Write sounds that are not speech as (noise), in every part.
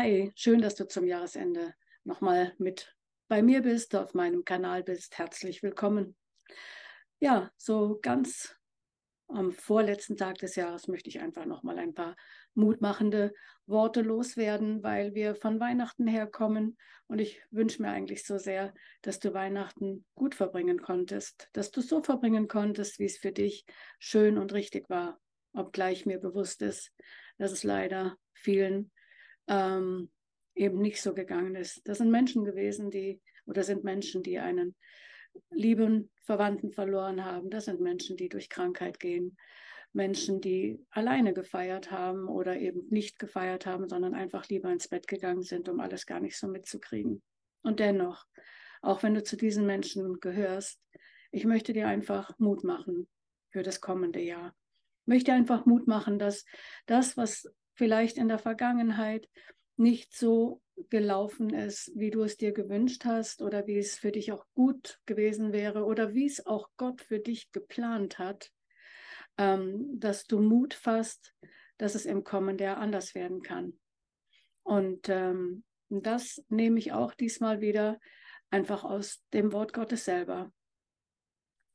Hi, schön, dass du zum Jahresende nochmal mit bei mir bist, auf meinem Kanal bist. Herzlich willkommen. Ja, so ganz am vorletzten Tag des Jahres möchte ich einfach nochmal ein paar mutmachende Worte loswerden, weil wir von Weihnachten herkommen und ich wünsche mir eigentlich so sehr, dass du Weihnachten gut verbringen konntest, dass du so verbringen konntest, wie es für dich schön und richtig war, obgleich mir bewusst ist, dass es leider vielen ähm, eben nicht so gegangen ist. Das sind Menschen gewesen, die oder sind Menschen, die einen lieben Verwandten verloren haben. Das sind Menschen, die durch Krankheit gehen. Menschen, die alleine gefeiert haben oder eben nicht gefeiert haben, sondern einfach lieber ins Bett gegangen sind, um alles gar nicht so mitzukriegen. Und dennoch, auch wenn du zu diesen Menschen gehörst, ich möchte dir einfach Mut machen für das kommende Jahr. Ich möchte einfach Mut machen, dass das, was vielleicht in der Vergangenheit nicht so gelaufen ist, wie du es dir gewünscht hast oder wie es für dich auch gut gewesen wäre oder wie es auch Gott für dich geplant hat, ähm, dass du Mut fasst, dass es im Kommen der anders werden kann. Und ähm, das nehme ich auch diesmal wieder einfach aus dem Wort Gottes selber.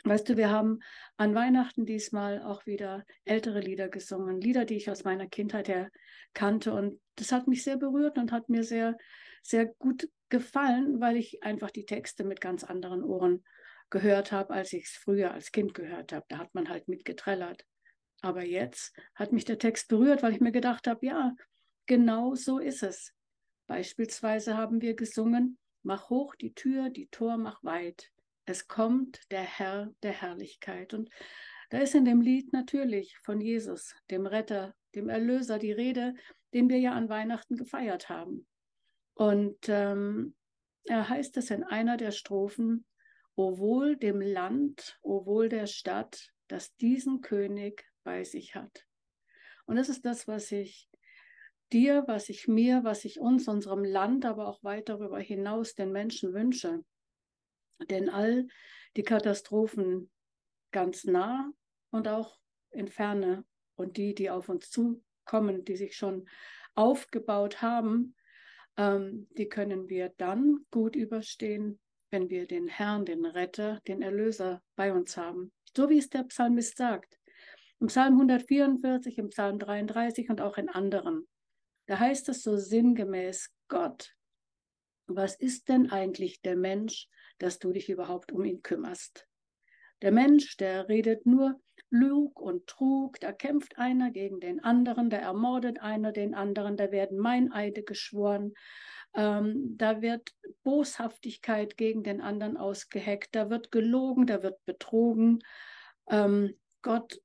Weißt du, wir haben an Weihnachten diesmal auch wieder ältere Lieder gesungen, Lieder, die ich aus meiner Kindheit her kannte. Und das hat mich sehr berührt und hat mir sehr, sehr gut gefallen, weil ich einfach die Texte mit ganz anderen Ohren gehört habe, als ich es früher als Kind gehört habe. Da hat man halt mitgetrellert. Aber jetzt hat mich der Text berührt, weil ich mir gedacht habe, ja, genau so ist es. Beispielsweise haben wir gesungen, mach hoch die Tür, die Tor mach weit es kommt der Herr der Herrlichkeit. Und da ist in dem Lied natürlich von Jesus, dem Retter, dem Erlöser, die Rede, den wir ja an Weihnachten gefeiert haben. Und ähm, er heißt es in einer der Strophen, O wohl dem Land, o wohl der Stadt, das diesen König bei sich hat. Und das ist das, was ich dir, was ich mir, was ich uns, unserem Land, aber auch weit darüber hinaus den Menschen wünsche. Denn all die Katastrophen ganz nah und auch in Ferne und die, die auf uns zukommen, die sich schon aufgebaut haben, ähm, die können wir dann gut überstehen, wenn wir den Herrn, den Retter, den Erlöser bei uns haben. So wie es der Psalmist sagt. Im Psalm 144, im Psalm 33 und auch in anderen. Da heißt es so sinngemäß, Gott, was ist denn eigentlich der Mensch, dass du dich überhaupt um ihn kümmerst. Der Mensch, der redet nur Lug und Trug, da kämpft einer gegen den anderen, da ermordet einer den anderen, da werden Meineide geschworen, ähm, da wird Boshaftigkeit gegen den anderen ausgeheckt, da wird gelogen, da wird betrogen. Ähm, Gott,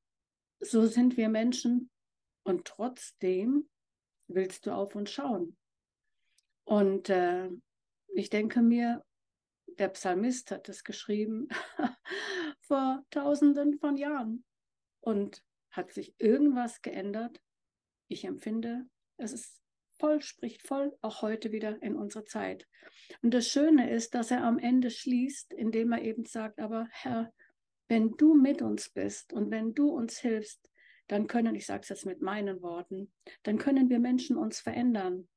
so sind wir Menschen und trotzdem willst du auf uns schauen. Und äh, ich denke mir, der Psalmist hat es geschrieben (laughs) vor tausenden von Jahren. Und hat sich irgendwas geändert? Ich empfinde, es ist voll, spricht voll, auch heute wieder in unserer Zeit. Und das Schöne ist, dass er am Ende schließt, indem er eben sagt, aber Herr, wenn du mit uns bist und wenn du uns hilfst, dann können, ich sage es jetzt mit meinen Worten, dann können wir Menschen uns verändern.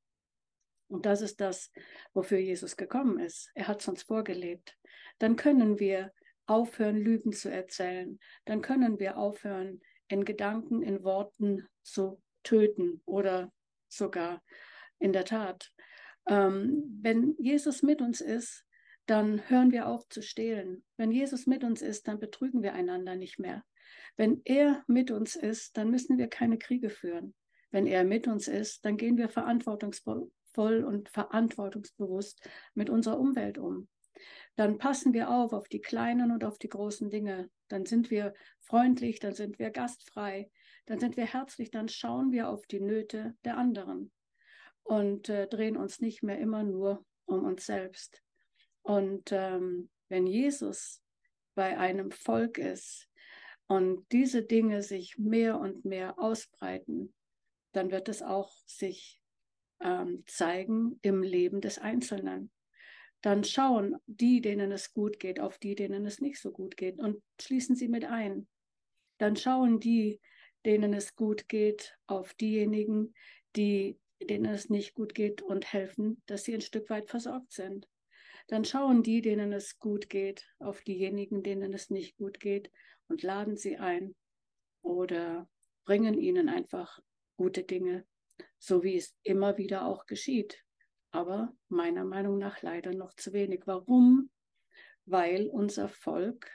Und das ist das, wofür Jesus gekommen ist. Er hat es uns vorgelebt. Dann können wir aufhören, Lügen zu erzählen. Dann können wir aufhören, in Gedanken, in Worten zu töten oder sogar in der Tat. Ähm, wenn Jesus mit uns ist, dann hören wir auf zu stehlen. Wenn Jesus mit uns ist, dann betrügen wir einander nicht mehr. Wenn er mit uns ist, dann müssen wir keine Kriege führen. Wenn er mit uns ist, dann gehen wir verantwortungsvoll voll und verantwortungsbewusst mit unserer Umwelt um. Dann passen wir auf auf die kleinen und auf die großen Dinge. Dann sind wir freundlich, dann sind wir gastfrei, dann sind wir herzlich, dann schauen wir auf die Nöte der anderen und äh, drehen uns nicht mehr immer nur um uns selbst. Und ähm, wenn Jesus bei einem Volk ist und diese Dinge sich mehr und mehr ausbreiten, dann wird es auch sich ähm, zeigen im Leben des Einzelnen. Dann schauen die, denen es gut geht, auf die, denen es nicht so gut geht und schließen sie mit ein. Dann schauen die, denen es gut geht, auf diejenigen, die denen es nicht gut geht und helfen, dass sie ein Stück weit versorgt sind. Dann schauen die, denen es gut geht, auf diejenigen, denen es nicht gut geht und laden sie ein oder bringen ihnen einfach gute Dinge, so wie es immer wieder auch geschieht. Aber meiner Meinung nach leider noch zu wenig. Warum? Weil unser Volk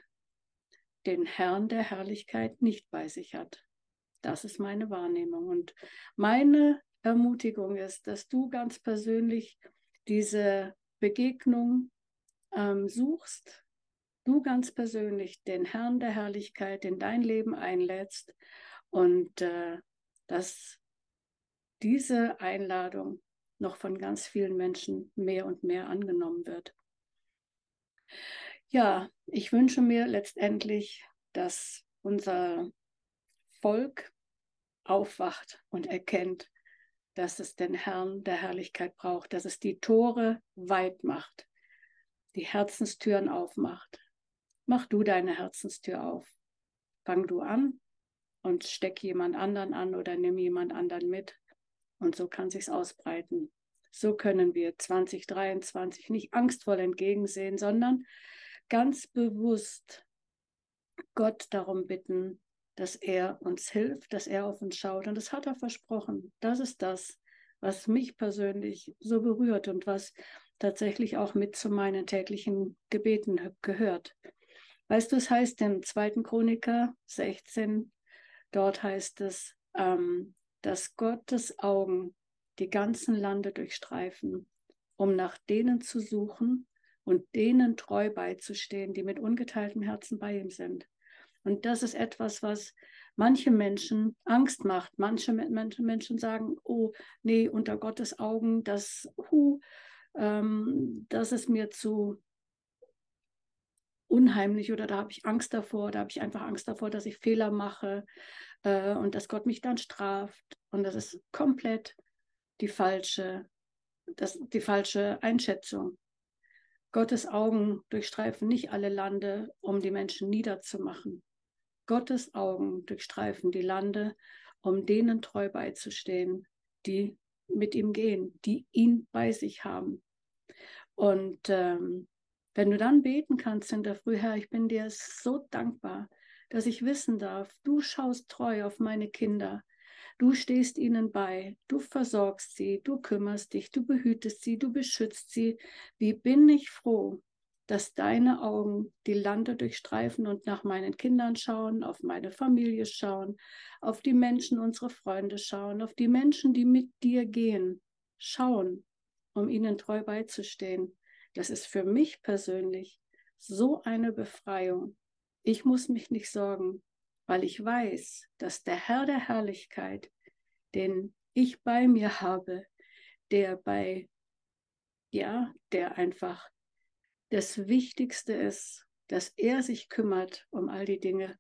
den Herrn der Herrlichkeit nicht bei sich hat. Das ist meine Wahrnehmung. Und meine Ermutigung ist, dass du ganz persönlich diese Begegnung ähm, suchst, du ganz persönlich den Herrn der Herrlichkeit in dein Leben einlädst und äh, dass diese Einladung noch von ganz vielen Menschen mehr und mehr angenommen wird. Ja, ich wünsche mir letztendlich, dass unser Volk aufwacht und erkennt, dass es den Herrn der Herrlichkeit braucht, dass es die Tore weit macht, die Herzenstüren aufmacht. Mach du deine Herzenstür auf. Fang du an und steck jemand anderen an oder nimm jemand anderen mit. Und so kann sich's ausbreiten. So können wir 2023 nicht angstvoll entgegensehen, sondern ganz bewusst Gott darum bitten, dass er uns hilft, dass er auf uns schaut. Und das hat er versprochen. Das ist das, was mich persönlich so berührt und was tatsächlich auch mit zu meinen täglichen Gebeten gehört. Weißt du, es heißt im 2. Chroniker 16, dort heißt es, ähm, dass Gottes Augen die ganzen Lande durchstreifen, um nach denen zu suchen und denen treu beizustehen, die mit ungeteiltem Herzen bei ihm sind. Und das ist etwas, was manche Menschen Angst macht. Manche Menschen sagen, oh, nee, unter Gottes Augen, das, hu, ähm, das ist mir zu unheimlich oder da habe ich Angst davor, da habe ich einfach Angst davor, dass ich Fehler mache äh, und dass Gott mich dann straft. Und das ist komplett die falsche, das, die falsche Einschätzung. Gottes Augen durchstreifen nicht alle Lande, um die Menschen niederzumachen. Gottes Augen durchstreifen die Lande, um denen treu beizustehen, die mit ihm gehen, die ihn bei sich haben. Und ähm, wenn du dann beten kannst in der Früh, Herr, ich bin dir so dankbar, dass ich wissen darf, du schaust treu auf meine Kinder, du stehst ihnen bei, du versorgst sie, du kümmerst dich, du behütest sie, du beschützt sie. Wie bin ich froh, dass deine Augen die Lande durchstreifen und nach meinen Kindern schauen, auf meine Familie schauen, auf die Menschen, unsere Freunde schauen, auf die Menschen, die mit dir gehen, schauen, um ihnen treu beizustehen. Das ist für mich persönlich so eine Befreiung. Ich muss mich nicht sorgen, weil ich weiß, dass der Herr der Herrlichkeit, den ich bei mir habe, der bei, ja, der einfach das Wichtigste ist, dass er sich kümmert um all die Dinge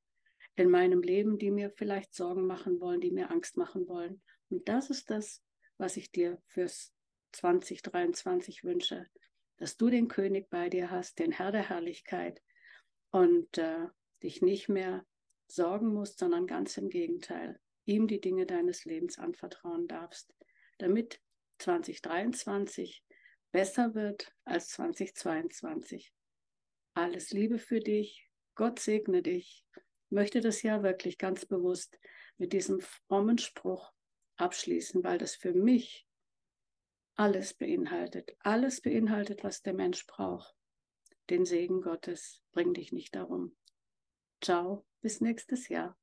in meinem Leben, die mir vielleicht Sorgen machen wollen, die mir Angst machen wollen. Und das ist das, was ich dir fürs 2023 wünsche, dass du den König bei dir hast, den Herr der Herrlichkeit und äh, dich nicht mehr sorgen musst, sondern ganz im Gegenteil, ihm die Dinge deines Lebens anvertrauen darfst, damit 2023 besser wird als 2022. Alles Liebe für dich. Gott segne dich. Ich möchte das ja wirklich ganz bewusst mit diesem frommen Spruch abschließen, weil das für mich alles beinhaltet. Alles beinhaltet, was der Mensch braucht. Den Segen Gottes. Bring dich nicht darum. Ciao, bis nächstes Jahr.